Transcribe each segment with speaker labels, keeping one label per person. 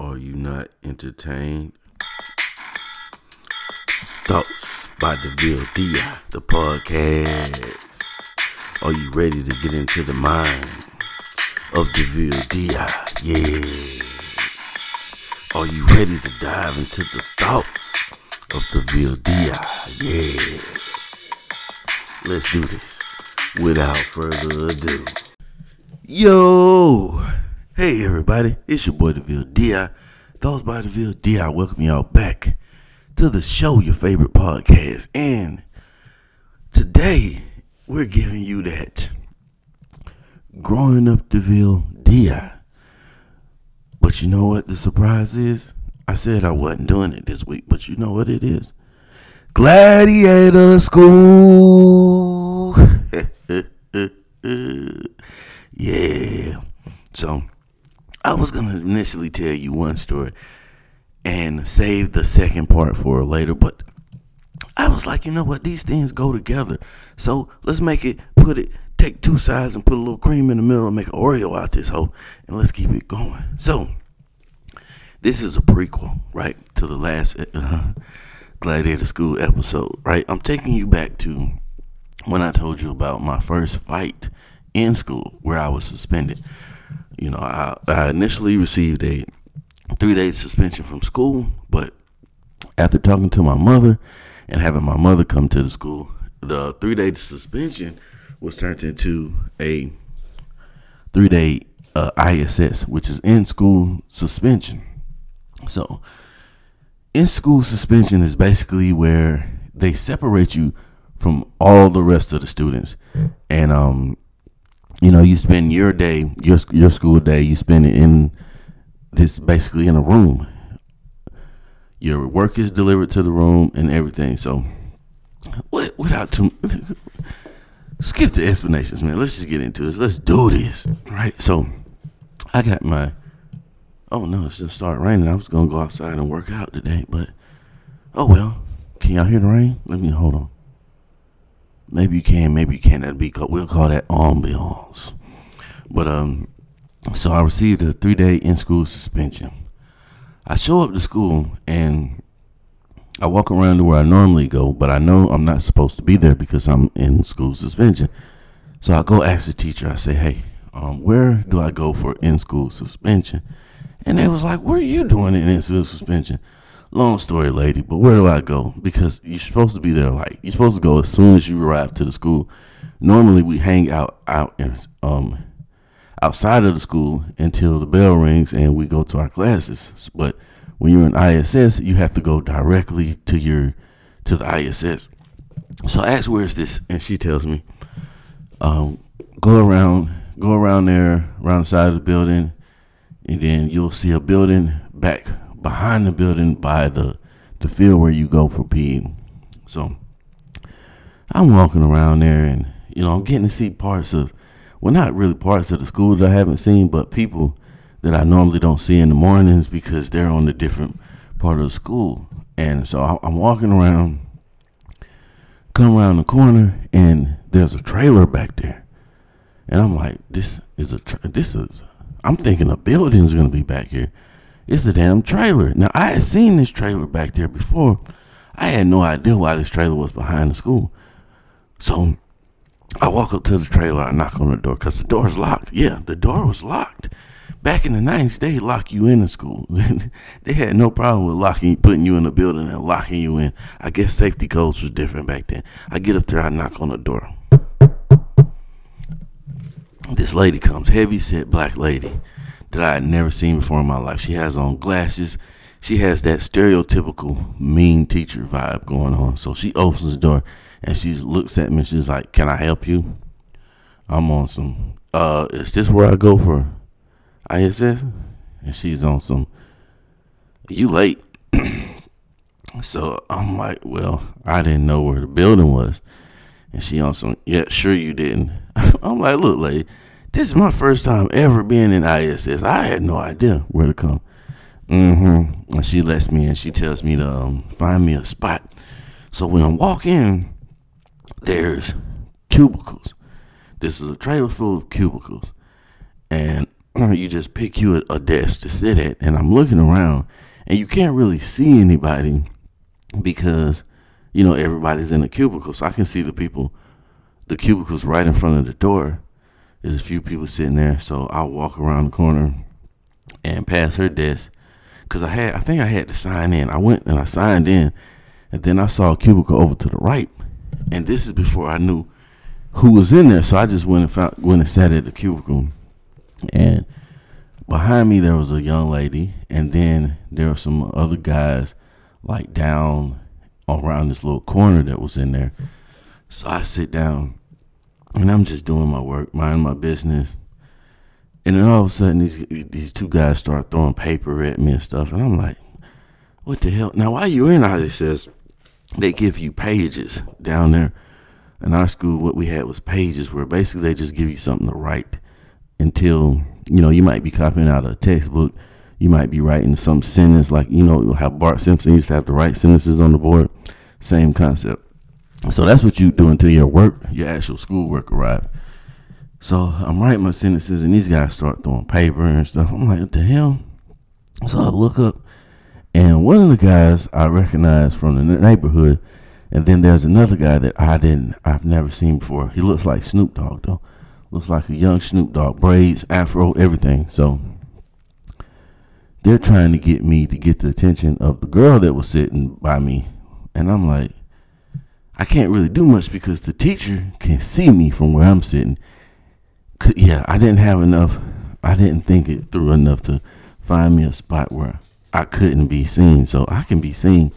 Speaker 1: Are you not entertained? Thoughts by DeVille Dia, the podcast. Are you ready to get into the mind of DeVille Dia? Yeah. Are you ready to dive into the thoughts of DeVille Dia? Yeah. Let's do this without further ado. Yo! Hey everybody, it's your boy DeVille Di. Those by DeVille Di, welcome y'all back to the show, your favorite podcast. And today we're giving you that growing up DeVille Di. But you know what the surprise is? I said I wasn't doing it this week, but you know what it is? Gladiator School. yeah. So I was gonna initially tell you one story and save the second part for later, but I was like, you know what, these things go together. So let's make it put it take two sides and put a little cream in the middle and make an Oreo out this hoe and let's keep it going. So this is a prequel, right, to the last uh, Gladiator School episode, right? I'm taking you back to when I told you about my first fight in school where I was suspended. You know, I, I initially received a three day suspension from school, but after talking to my mother and having my mother come to the school, the three day suspension was turned into a three day uh, ISS, which is in school suspension. So, in school suspension is basically where they separate you from all the rest of the students, and um, you know, you spend your day, your your school day, you spend it in this basically in a room. Your work is delivered to the room and everything. So, without too skip the explanations, man. Let's just get into this. Let's do this, right? So, I got my. Oh no, it's just started raining. I was gonna go outside and work out today, but oh well. Can y'all hear the rain? Let me hold on. Maybe you can, maybe you can't. That'd be we'll call that ambiance. But um, so I received a three day in school suspension. I show up to school and I walk around to where I normally go, but I know I'm not supposed to be there because I'm in school suspension. So I go ask the teacher. I say, "Hey, um, where do I go for in school suspension?" And they was like, "Where are you doing it in school suspension?" Long story, lady, but where do I go? Because you're supposed to be there like you're supposed to go as soon as you arrive to the school. Normally we hang out out in, um outside of the school until the bell rings and we go to our classes. But when you're in ISS, you have to go directly to your to the ISS. So I ask where is this? And she tells me, um, go around go around there, around the side of the building, and then you'll see a building back behind the building by the the field where you go for PE. So I'm walking around there and you know I'm getting to see parts of well not really parts of the school that I haven't seen, but people that I normally don't see in the mornings because they're on a different part of the school. And so I'm walking around, come around the corner, and there's a trailer back there. And I'm like, this is a tra- this is. I'm thinking a building's gonna be back here. It's a damn trailer. Now I had seen this trailer back there before. I had no idea why this trailer was behind the school. So I walk up to the trailer. I knock on the door because the door is locked. Yeah, the door was locked. Back in the 90s, they lock you in the school. they had no problem with locking, putting you in a building and locking you in. I guess safety codes was different back then. I get up there, I knock on the door. This lady comes, heavy set black lady that I had never seen before in my life. She has on glasses. She has that stereotypical mean teacher vibe going on. So she opens the door and she looks at me. She's like, "Can I help you?" I'm on some. Uh, is this where I go for ISS? And she's on some. You late? so I'm like, well, I didn't know where the building was, and she on some. Yeah, sure you didn't. I'm like, look, lady, this is my first time ever being in ISS. I had no idea where to come. Mm-hmm. And she lets me in. She tells me to um, find me a spot. So when I walk in, there's cubicles. This is a trailer full of cubicles. And you just pick you a, a desk to sit at, and I'm looking around, and you can't really see anybody because you know everybody's in a cubicle, so I can see the people, the cubicles right in front of the door. There's a few people sitting there, so I'll walk around the corner and pass her desk because I had, I think I had to sign in. I went and I signed in, and then I saw a cubicle over to the right, and this is before I knew who was in there. So I just went and found, went and sat at the cubicle, and behind me there was a young lady, and then there were some other guys like down around this little corner that was in there. So I sit down, and I'm just doing my work, minding my business. And then all of a sudden, these these two guys start throwing paper at me and stuff, and I'm like, "What the hell?" Now, while you're in it says they give you pages down there. In our school, what we had was pages where basically they just give you something to write until you know you might be copying out a textbook. You might be writing some sentence like you know how Bart Simpson used to have to write sentences on the board. Same concept. So that's what you do until your work, your actual schoolwork arrives. So I'm writing my sentences, and these guys start throwing paper and stuff. I'm like, what the hell? So I look up, and one of the guys I recognize from the neighborhood, and then there's another guy that I didn't, I've never seen before. He looks like Snoop Dogg though, looks like a young Snoop Dogg, braids, afro, everything. So they're trying to get me to get the attention of the girl that was sitting by me, and I'm like, I can't really do much because the teacher can see me from where I'm sitting yeah, I didn't have enough. I didn't think it through enough to find me a spot where I couldn't be seen, so I can be seen.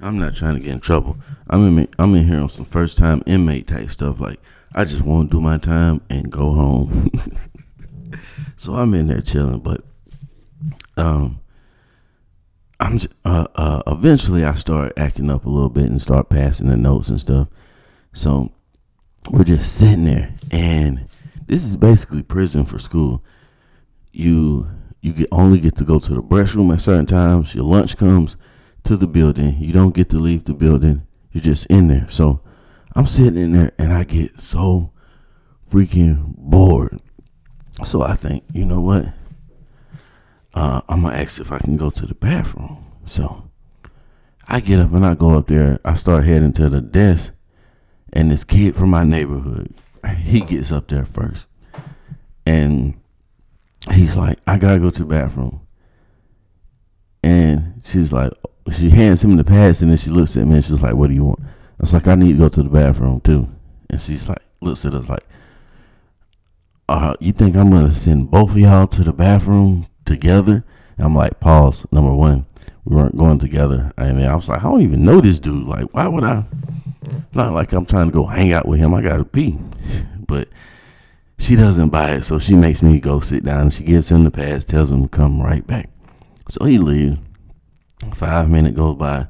Speaker 1: I'm not trying to get in trouble. I'm in. I'm in here on some first time inmate type stuff. Like I just want to do my time and go home. so I'm in there chilling, but um, I'm uh, uh, eventually I start acting up a little bit and start passing the notes and stuff. So we're just sitting there and this is basically prison for school. You you get only get to go to the restroom at certain times. Your lunch comes to the building. You don't get to leave the building. You're just in there. So I'm sitting in there and I get so freaking bored. So I think, you know what? Uh, I'm gonna ask if I can go to the bathroom. So I get up and I go up there. I start heading to the desk, and this kid from my neighborhood he gets up there first. And he's like, I gotta go to the bathroom. And she's like, she hands him the pass and then she looks at me and she's like, What do you want? I was like, I need to go to the bathroom too. And she's like, looks at us like, uh, you think I'm gonna send both of y'all to the bathroom together? And I'm like, pause. Number one, we weren't going together. And I was like, I don't even know this dude. Like, why would I? Not like I'm trying to go hang out with him. I gotta pee. But she doesn't buy it, so she makes me go sit down. She gives him the pass, tells him to come right back. So he leaves. Five minutes go by,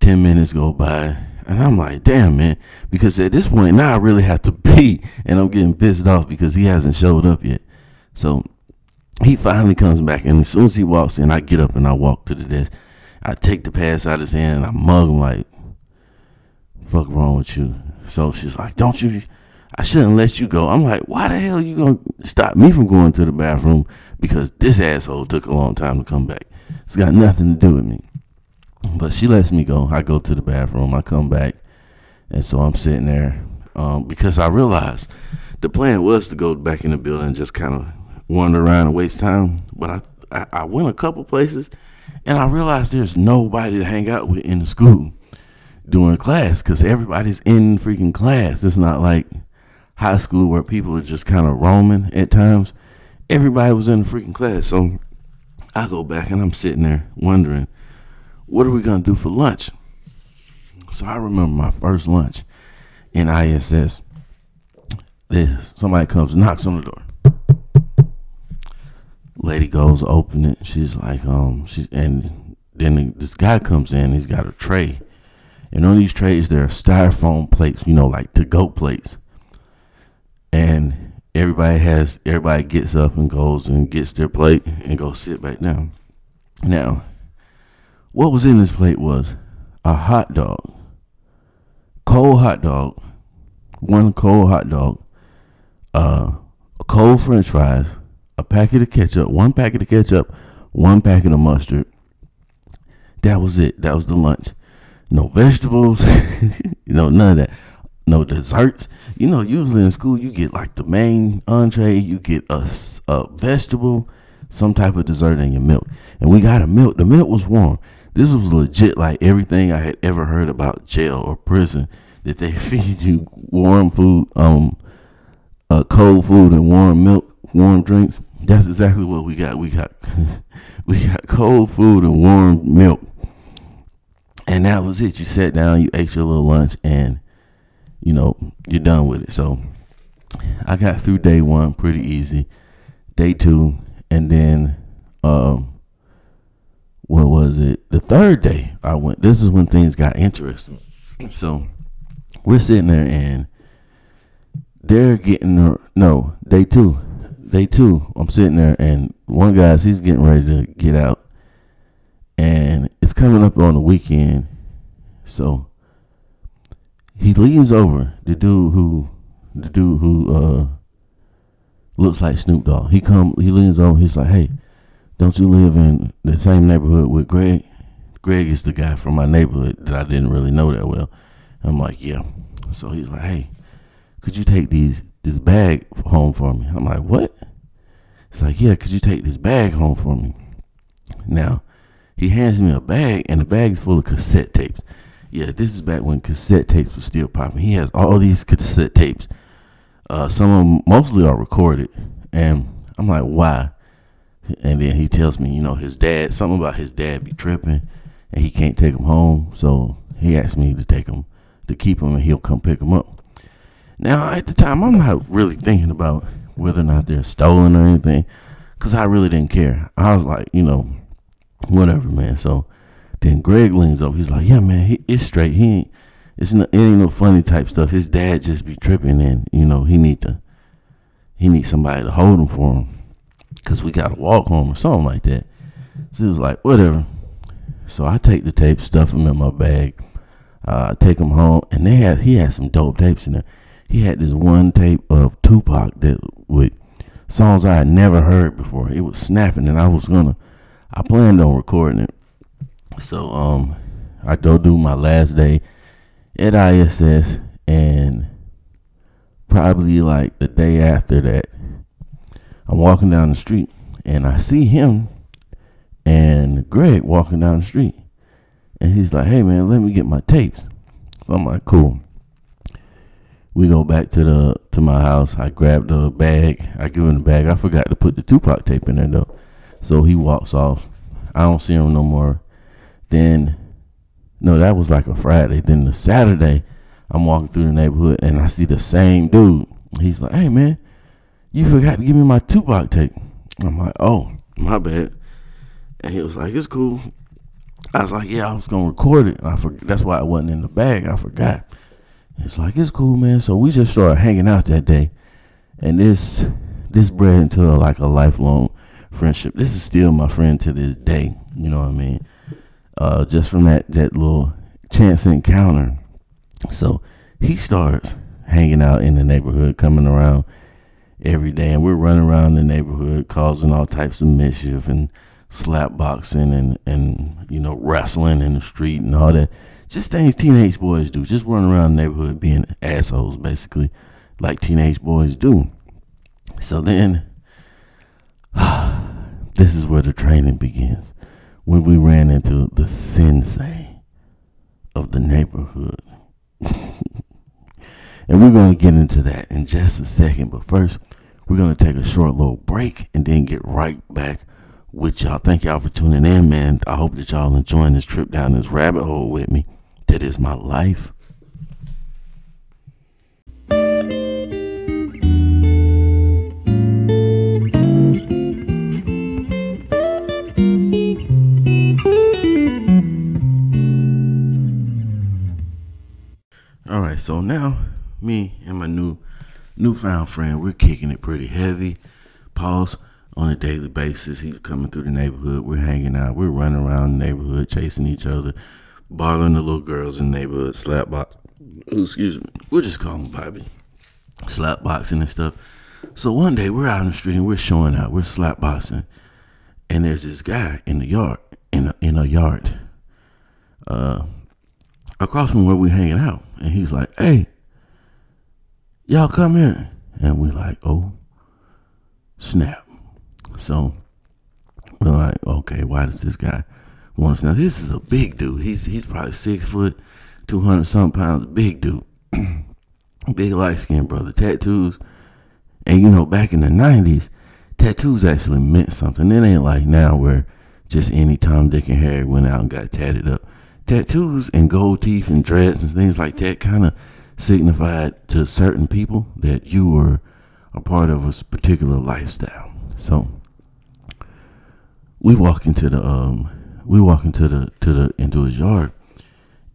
Speaker 1: ten minutes go by, and I'm like, damn man, because at this point now I really have to pee, and I'm getting pissed off because he hasn't showed up yet. So he finally comes back, and as soon as he walks in, I get up and I walk to the desk. I take the pass out of his hand and I mug him like, fuck wrong with you? So she's like, don't you, I shouldn't let you go. I'm like, why the hell you gonna stop me from going to the bathroom? Because this asshole took a long time to come back. It's got nothing to do with me. But she lets me go. I go to the bathroom. I come back. And so I'm sitting there um, because I realized the plan was to go back in the building and just kind of wander around and waste time. But I, I, I went a couple places and I realized there's nobody to hang out with in the school during class because everybody's in freaking class. It's not like high school where people are just kind of roaming at times. Everybody was in the freaking class. So I go back and I'm sitting there wondering, what are we going to do for lunch? So I remember my first lunch in ISS. This somebody comes, knocks on the door. Lady goes, open it. She's like, um, she and then this guy comes in. He's got a tray and on these trays, there are styrofoam plates, you know, like to go plates. And everybody has, everybody gets up and goes and gets their plate and goes sit back down. Now, what was in this plate was a hot dog, cold hot dog, one cold hot dog, uh, cold french fries, a packet of ketchup, one packet of ketchup, one packet of mustard. That was it. That was the lunch. No vegetables, you know, none of that. No desserts. You know, usually in school you get like the main entree, you get a, a vegetable, some type of dessert, and your milk. And we got a milk. The milk was warm. This was legit like everything I had ever heard about jail or prison that they feed you warm food, um, uh, cold food and warm milk, warm drinks. That's exactly what we got. We got we got cold food and warm milk. And that was it. You sat down, you ate your little lunch, and you know, you're done with it. So I got through day one pretty easy. Day two, and then um what was it? The third day I went this is when things got interesting. So we're sitting there and they're getting no, day two. Day two, I'm sitting there and one guy's he's getting ready to get out. And it's coming up on the weekend. So he leans over the dude who the dude who uh looks like Snoop Dogg. He come he leans over, he's like, Hey, don't you live in the same neighborhood with Greg? Greg is the guy from my neighborhood that I didn't really know that well. I'm like, Yeah. So he's like, Hey, could you take these this bag home for me? I'm like, What? It's like, Yeah, could you take this bag home for me? Now, he hands me a bag and the bag is full of cassette tapes. Yeah, this is back when cassette tapes were still popping. He has all these cassette tapes. Uh, some of them mostly are recorded, and I'm like, why? And then he tells me, you know, his dad, something about his dad be tripping, and he can't take him home. So he asked me to take him, to keep him, and he'll come pick him up. Now, at the time, I'm not really thinking about whether or not they're stolen or anything, because I really didn't care. I was like, you know, whatever, man. So then Greg leans over. He's like, "Yeah, man, he, it's straight. He ain't. It's no, it ain't no funny type stuff. His dad just be tripping, and you know he need to. He needs somebody to hold him for him, cause we gotta walk home or something like that." So he was like, "Whatever." So I take the tape, stuff them in my bag. Uh, take them home, and they had he had some dope tapes in there. He had this one tape of Tupac that with songs I had never heard before. It was snapping, and I was gonna. I planned on recording it so um, I go do my last day at ISS, and probably like the day after that, I'm walking down the street and I see him and Greg walking down the street, and he's like, "Hey man, let me get my tapes." So I'm like, "Cool." We go back to the to my house. I grab the bag. I give him the bag. I forgot to put the Tupac tape in there though, so he walks off. I don't see him no more. Then, no, that was like a Friday. Then the Saturday, I'm walking through the neighborhood and I see the same dude. He's like, "Hey man, you forgot to give me my Tupac tape." I'm like, "Oh, my bad." And he was like, "It's cool." I was like, "Yeah, I was gonna record it. I forgot. That's why it wasn't in the bag. I forgot." It's like it's cool, man. So we just started hanging out that day, and this this bred into a, like a lifelong friendship. This is still my friend to this day. You know what I mean? uh, just from that, that little chance encounter. So he starts hanging out in the neighborhood, coming around every day, and we're running around the neighborhood causing all types of mischief and slap boxing and, and you know wrestling in the street and all that. Just things teenage boys do. Just run around the neighborhood being assholes, basically, like teenage boys do. So then, this is where the training begins when we ran into the sensei of the neighborhood. and we're going to get into that in just a second. But first, we're going to take a short little break and then get right back with y'all. Thank y'all for tuning in, man. I hope that y'all enjoying this trip down this rabbit hole with me. That is my life. All right, so now me and my new newfound friend, we're kicking it pretty heavy. Pause on a daily basis. He's coming through the neighborhood. We're hanging out. We're running around the neighborhood, chasing each other, bothering the little girls in the neighborhood, slap box. Excuse me. We'll just call him Bobby. Slap boxing and stuff. So one day we're out in the street and we're showing out, we're slap boxing, and there's this guy in the yard, in a, in a yard, uh, across from where we're hanging out, and he's like, "Hey, y'all come here," and we're like, "Oh, snap!" So we're like, "Okay, why does this guy now?" This is a big dude. He's he's probably six foot, two hundred something pounds, big dude, big light skinned brother, tattoos and you know, back in the '90s, tattoos actually meant something. It ain't like now where just any Tom, Dick, and Harry went out and got tatted up. Tattoos and gold teeth and dreads and things like that kind of signified to certain people that you were a part of a particular lifestyle. So we walk into the um, we walk into the to the into his yard,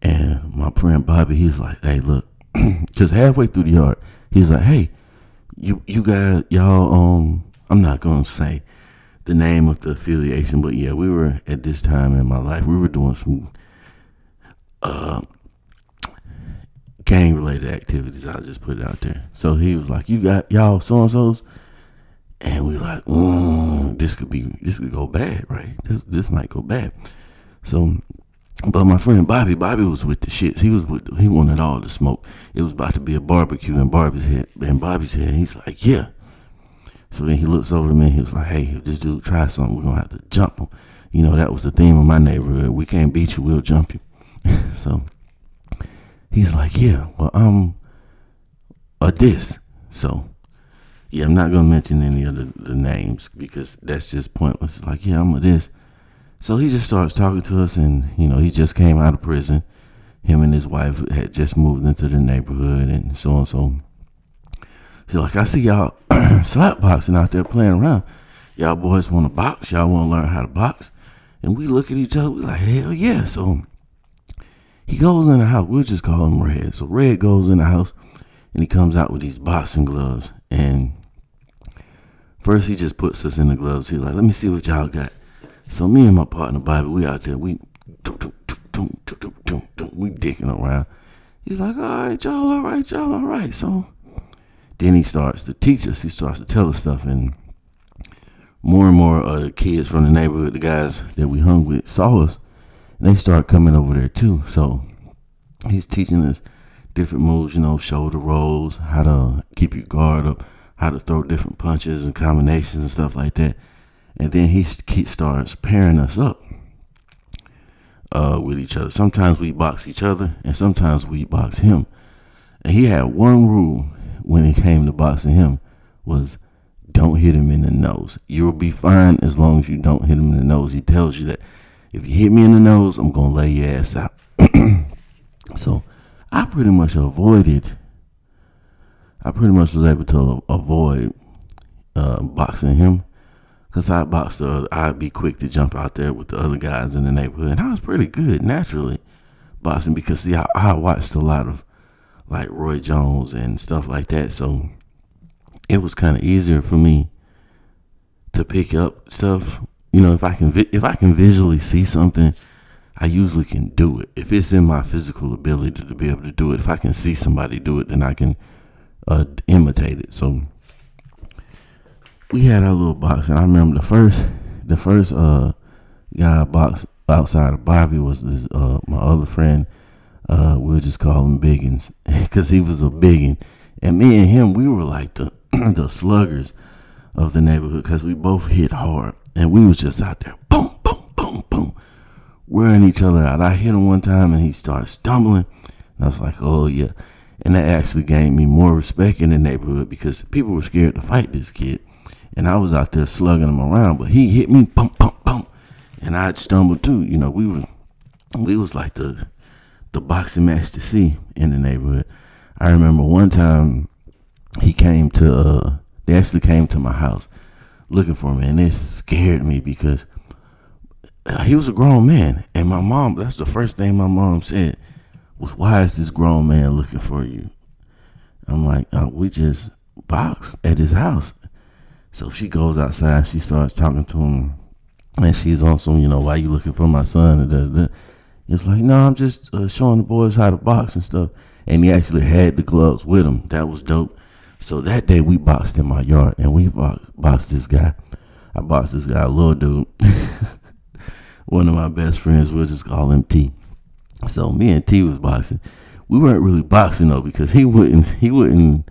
Speaker 1: and my friend Bobby, he's like, "Hey, look," just halfway through the yard, he's like, "Hey." you you guys y'all um I'm not gonna say the name of the affiliation, but yeah, we were at this time in my life we were doing some uh gang related activities. I'll just put it out there. So he was like, "You got y'all so and so's," and we like, mm, "This could be this could go bad, right? This this might go bad." So but my friend Bobby, Bobby was with the shit. He was with, he wanted all the smoke. It was about to be a barbecue in Bobby's head, and Bobby's head. he's like, yeah. So then he looks over at me. He was like, hey, if this dude try something, we're gonna have to jump him. You know, that was the theme of my neighborhood. We can't beat you, we'll jump you. so he's like, yeah, well, I'm a this. So yeah, I'm not gonna mention any of the, the names because that's just pointless. It's like, yeah, I'm with this. So he just starts talking to us, and you know, he just came out of prison. Him and his wife had just moved into the neighborhood, and so on. So, so like, I see y'all slap boxing out there playing around. Y'all boys want to box? Y'all want to learn how to box? And we look at each other, we like, hell yeah. So he goes in the house. We'll just call him Red. So Red goes in the house, and he comes out with these boxing gloves. And first, he just puts us in the gloves. He's like, let me see what y'all got. So me and my partner Bobby, we out there, we we dicking around. He's like, all right, y'all, all right, y'all, all right. So then he starts to teach us. He starts to tell us stuff, and more and more the kids from the neighborhood, the guys that we hung with, saw us, and they start coming over there too. So he's teaching us different moves, you know, shoulder rolls, how to keep your guard up, how to throw different punches and combinations and stuff like that and then he starts pairing us up uh, with each other. Sometimes we box each other, and sometimes we box him. And he had one rule when it came to boxing him was don't hit him in the nose. You'll be fine as long as you don't hit him in the nose. He tells you that if you hit me in the nose, I'm gonna lay your ass out. so I pretty much avoided. I pretty much was able to avoid uh, boxing him Cause I boxed I'd be quick to jump out there with the other guys in the neighborhood, and I was pretty good naturally boxing because see, I, I watched a lot of like Roy Jones and stuff like that, so it was kind of easier for me to pick up stuff. You know, if I can vi- if I can visually see something, I usually can do it. If it's in my physical ability to be able to do it, if I can see somebody do it, then I can uh, imitate it. So we had our little box, and I remember the first, the first uh guy box outside of Bobby was this uh my other friend. Uh, we'll just call him Biggins because he was a biggin, and me and him we were like the the sluggers of the neighborhood because we both hit hard, and we was just out there boom boom boom boom, wearing each other out. I hit him one time, and he started stumbling, and I was like, oh yeah. And that actually gained me more respect in the neighborhood because people were scared to fight this kid and I was out there slugging him around, but he hit me, bump, bump, bump, and I'd stumbled too. You know, we were, we was like the, the boxing match to see in the neighborhood. I remember one time he came to, uh, they actually came to my house looking for me, and it scared me because uh, he was a grown man, and my mom. That's the first thing my mom said was, "Why is this grown man looking for you?" I'm like, oh, "We just box at his house." So she goes outside, she starts talking to him, and she's also, you know, why you looking for my son? It's like, no, I'm just uh, showing the boys how to box and stuff. And he actually had the gloves with him. That was dope. So that day we boxed in my yard and we box boxed this guy. I boxed this guy, a little dude. One of my best friends, we'll just call him T. So me and T was boxing. We weren't really boxing though because he wouldn't he wouldn't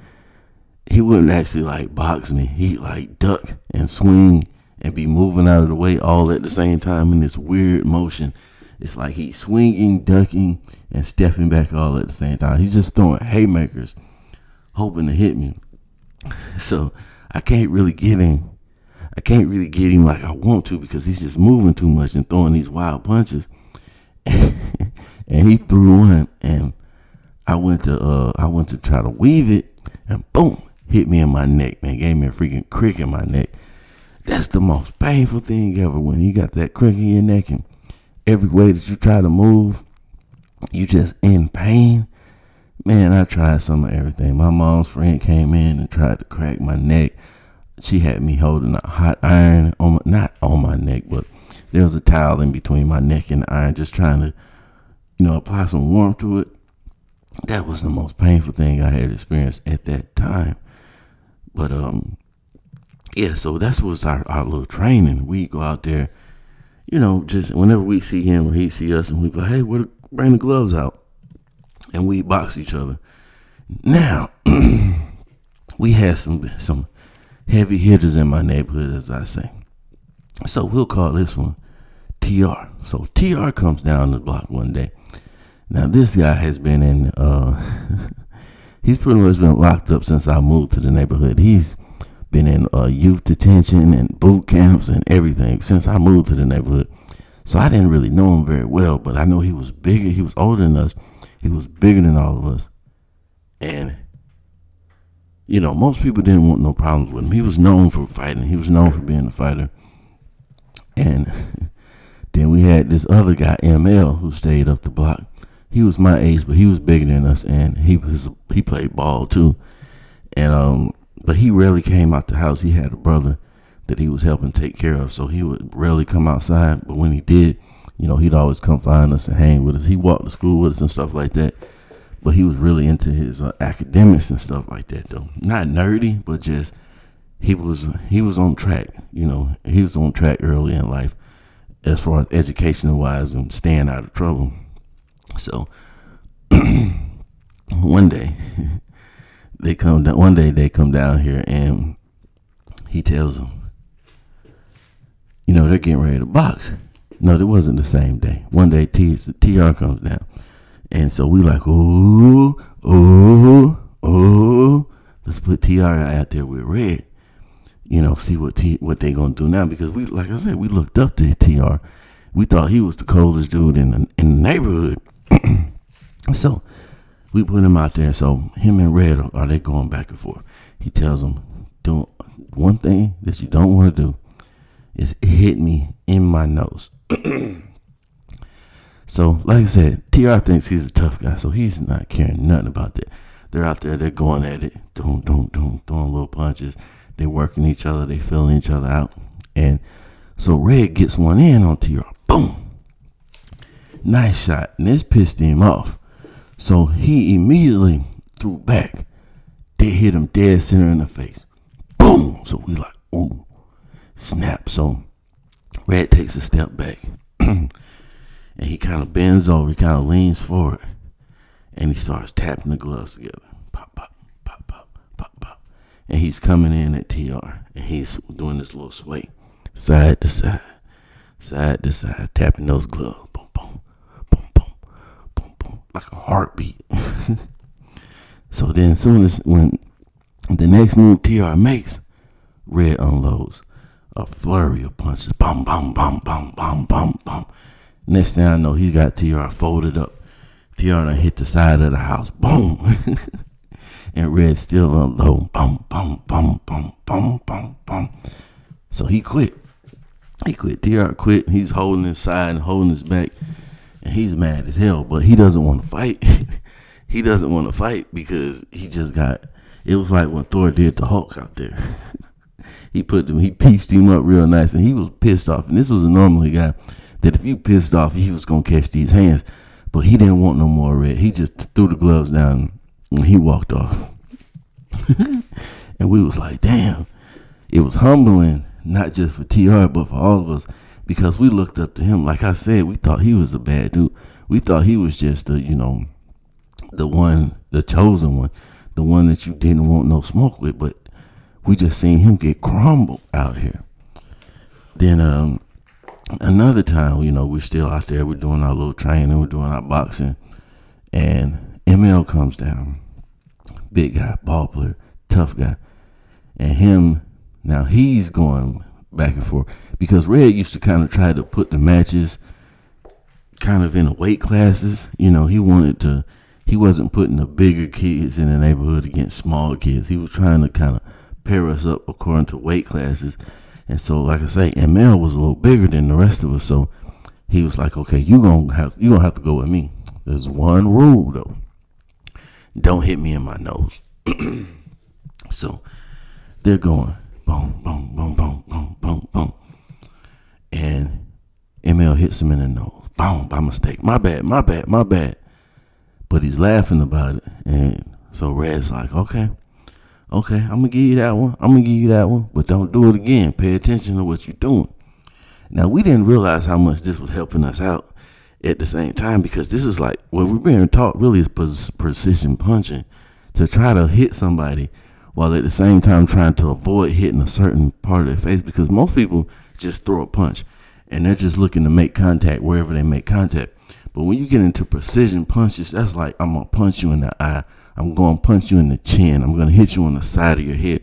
Speaker 1: he wouldn't actually like box me. He like duck and swing and be moving out of the way all at the same time in this weird motion. It's like he's swinging, ducking, and stepping back all at the same time. He's just throwing haymakers hoping to hit me. So I can't really get him. I can't really get him like I want to because he's just moving too much and throwing these wild punches. and he threw one, and I went to uh I went to try to weave it, and boom, hit me in my neck. Man, gave me a freaking crick in my neck. That's the most painful thing ever when you got that crick in your neck, and every way that you try to move, you just in pain man, I tried some of everything. My mom's friend came in and tried to crack my neck. She had me holding a hot iron on my, not on my neck, but there was a towel in between my neck and the iron, just trying to, you know, apply some warmth to it. That was the most painful thing I had experienced at that time. But um, yeah, so that's was our, our little training. We go out there, you know, just whenever we see him or he see us, and we go, hey, where, bring the gloves out and we box each other. Now, we had some some heavy hitters in my neighborhood, as I say. So we'll call this one TR. So TR comes down the block one day. Now this guy has been in uh he's pretty much been locked up since I moved to the neighborhood. He's been in uh, youth detention and boot camps and everything since I moved to the neighborhood. So I didn't really know him very well, but I know he was bigger, he was older than us, he was bigger than all of us. And, you know, most people didn't want no problems with him. He was known for fighting, he was known for being a fighter. And then we had this other guy, ML, who stayed up the block. He was my age, but he was bigger than us, and he was he played ball too. And um, but he rarely came out the house. He had a brother that he was helping take care of, so he would rarely come outside. But when he did, you know, he'd always come find us and hang with us. He walked to school with us and stuff like that. But he was really into his uh, academics and stuff like that, though. Not nerdy, but just he was he was on track. You know, he was on track early in life as far as educational wise and staying out of trouble. So one day they come down. One day they come down here and he tells them, you know, they're getting ready to box. No, it wasn't the same day. One day, T, TR comes down. And so we like, oh, oh, oh. Let's put TR out there with Red. You know, see what T what they gonna do now because we, like I said, we looked up to TR. We thought he was the coldest dude in the, in the neighborhood. So we put him out there. So him and Red are, they going back and forth? He tells him, "Do one thing that you don't want to do is hit me in my nose." so, like I said, TR thinks he's a tough guy, so he's not caring nothing about that. They're out there, they're going at it, doing, doing, throwing little punches. They're working each other, they filling each other out. And so Red gets one in on TR. Boom! Nice shot. And this pissed him off. So he immediately threw back. They hit him dead center in the face. Boom! So we like, ooh, snap. So Red takes a step back and he kind of bends over, he kind of leans forward and he starts tapping the gloves together. Pop, pop, pop, pop, pop, pop. And he's coming in at TR and he's doing this little sway side to side, side to side, tapping those gloves. Boom, boom, boom, boom, boom, boom, like a heartbeat. so then, soon as when the next move TR makes, Red unloads a flurry of punches. Bum, bum, bum, bum, bum, bum, bum. Next thing I know, he got TR folded up. TR done hit the side of the house. Boom. and Red still low. Bum, bum, bum, bum, bum, bum, bum. So he quit. He quit. TR quit. He's holding his side and holding his back. And he's mad as hell, but he doesn't want to fight. he doesn't want to fight because he just got. It was like what Thor did to Hulk out there. he put him, he pieced him up real nice, and he was pissed off. And this was a normally guy that if you pissed off, he was gonna catch these hands, but he didn't want no more red. He just threw the gloves down and he walked off. and we was like, damn. It was humbling, not just for TR, but for all of us, because we looked up to him. Like I said, we thought he was a bad dude. We thought he was just the, you know, the one, the chosen one, the one that you didn't want no smoke with. But we just seen him get crumbled out here. Then um, another time, you know, we're still out there. We're doing our little training. We're doing our boxing, and ML comes down. Big guy, ball player, tough guy, and him. Now he's going back and forth because Red used to kind of try to put the matches kind of in the weight classes. You know, he wanted to. He wasn't putting the bigger kids in the neighborhood against small kids. He was trying to kind of pair us up according to weight classes and so, like I say, ML was a little bigger than the rest of us. So he was like, "Okay, you gonna have you gonna have to go with me." There's one rule though: don't hit me in my nose. so they're going boom, boom, boom, boom, boom, boom, boom, and ML hits him in the nose. Boom, by mistake. My bad, my bad, my bad. But he's laughing about it, and so Red's like, "Okay." Okay, I'm gonna give you that one. I'm gonna give you that one, but don't do it again. Pay attention to what you're doing. Now we didn't realize how much this was helping us out at the same time because this is like what we're being taught really is precision punching to try to hit somebody while at the same time trying to avoid hitting a certain part of their face because most people just throw a punch and they're just looking to make contact wherever they make contact. But when you get into precision punches, that's like I'm gonna punch you in the eye I'm to punch you in the chin. I'm to hit you on the side of your head.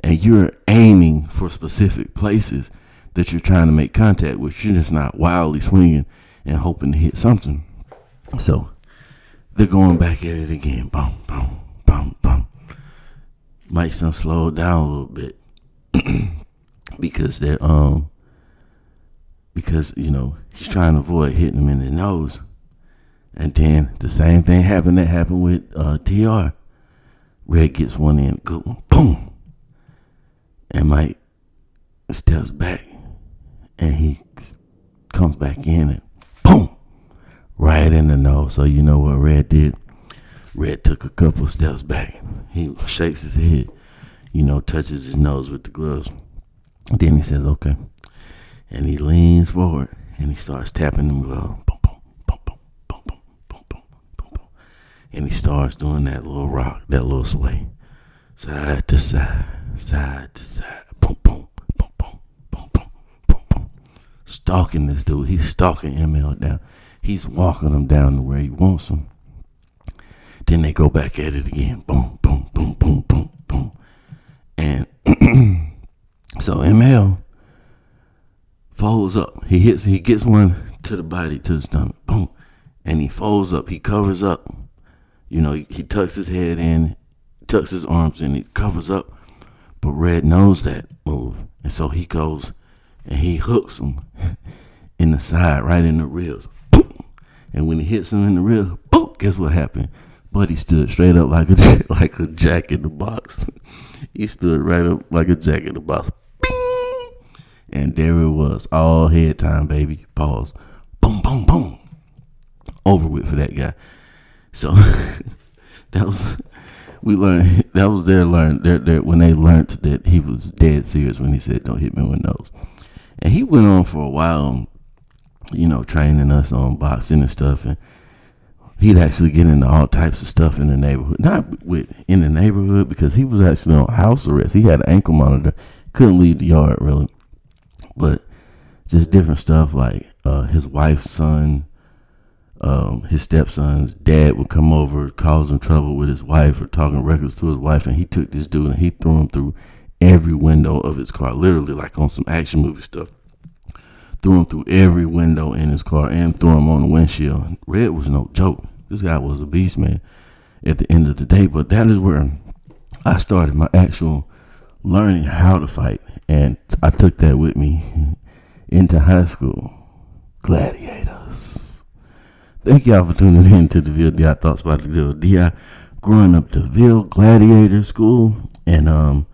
Speaker 1: And you're aiming for specific places that you're trying to make contact with. You're just not wildly swinging and hoping to hit something. So they're going back at it again. Boom, boom. Mike's done slowed down a little bit because they're um because you know he's trying to avoid hitting him in the nose. And then the same thing happened that happened with uh, TR. Red gets one in, go, boom. And Mike steps back and he comes back in and boom, right in the nose. So you know what Red did? Red took a couple steps back. He shakes his head, you know, touches his nose with the gloves. Then he says, okay. And he leans forward and he starts tapping them gloves. And he starts doing that little rock, that little sway. Side to side, side to side. Boom, boom, boom, boom, boom, boom, boom, boom. Stalking this dude. He's stalking ML down. He's walking him down to where he wants him. Then they go back at it again. Boom, boom, boom, boom, boom, boom. And so ML folds up. He hits, he gets one to the body, to the stomach. Boom. And he folds up. He covers up you know, he, he tucks his head in, tucks his arms in, he covers up. But Red knows that move. And so he goes and he hooks him in the side, right in the ribs. Boom! And when he hits him in the ribs, boom, guess what happened? Buddy stood straight up like a like a jack in the box. he stood right up like a jack in the box. Bing! And there it was, all head time, baby. Pause. Boom, boom, boom. Over with for that guy. So that was we learned that was their learn their, their when they learned that he was dead serious when he said don't hit me with nose. And he went on for a while, you know, training us on boxing and stuff and he'd actually get into all types of stuff in the neighborhood. Not with in the neighborhood because he was actually on house arrest. He had an ankle monitor, couldn't leave the yard really. But just different stuff like uh, his wife's son um, his stepson's dad would come over, causing trouble with his wife or talking records to his wife, and he took this dude and he threw him through every window of his car, literally like on some action movie stuff. Threw him through every window in his car and threw him on the windshield. Red was no joke. This guy was a beast, man. At the end of the day, but that is where I started my actual learning how to fight, and I took that with me into high school. Gladiators. Thank y'all for tuning in to the VLDI Thoughts about the VLDI. Growing up the Ville Gladiator School. And um,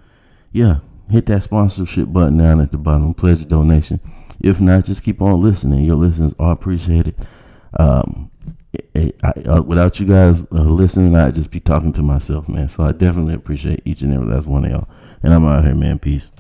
Speaker 1: yeah, hit that sponsorship button down at the bottom. Pledge a donation. If not, just keep on listening. Your listens are appreciated. Um, I, uh, without you guys uh, listening, I'd just be talking to myself, man. So I definitely appreciate each and every last one of y'all. And I'm out here, man. Peace.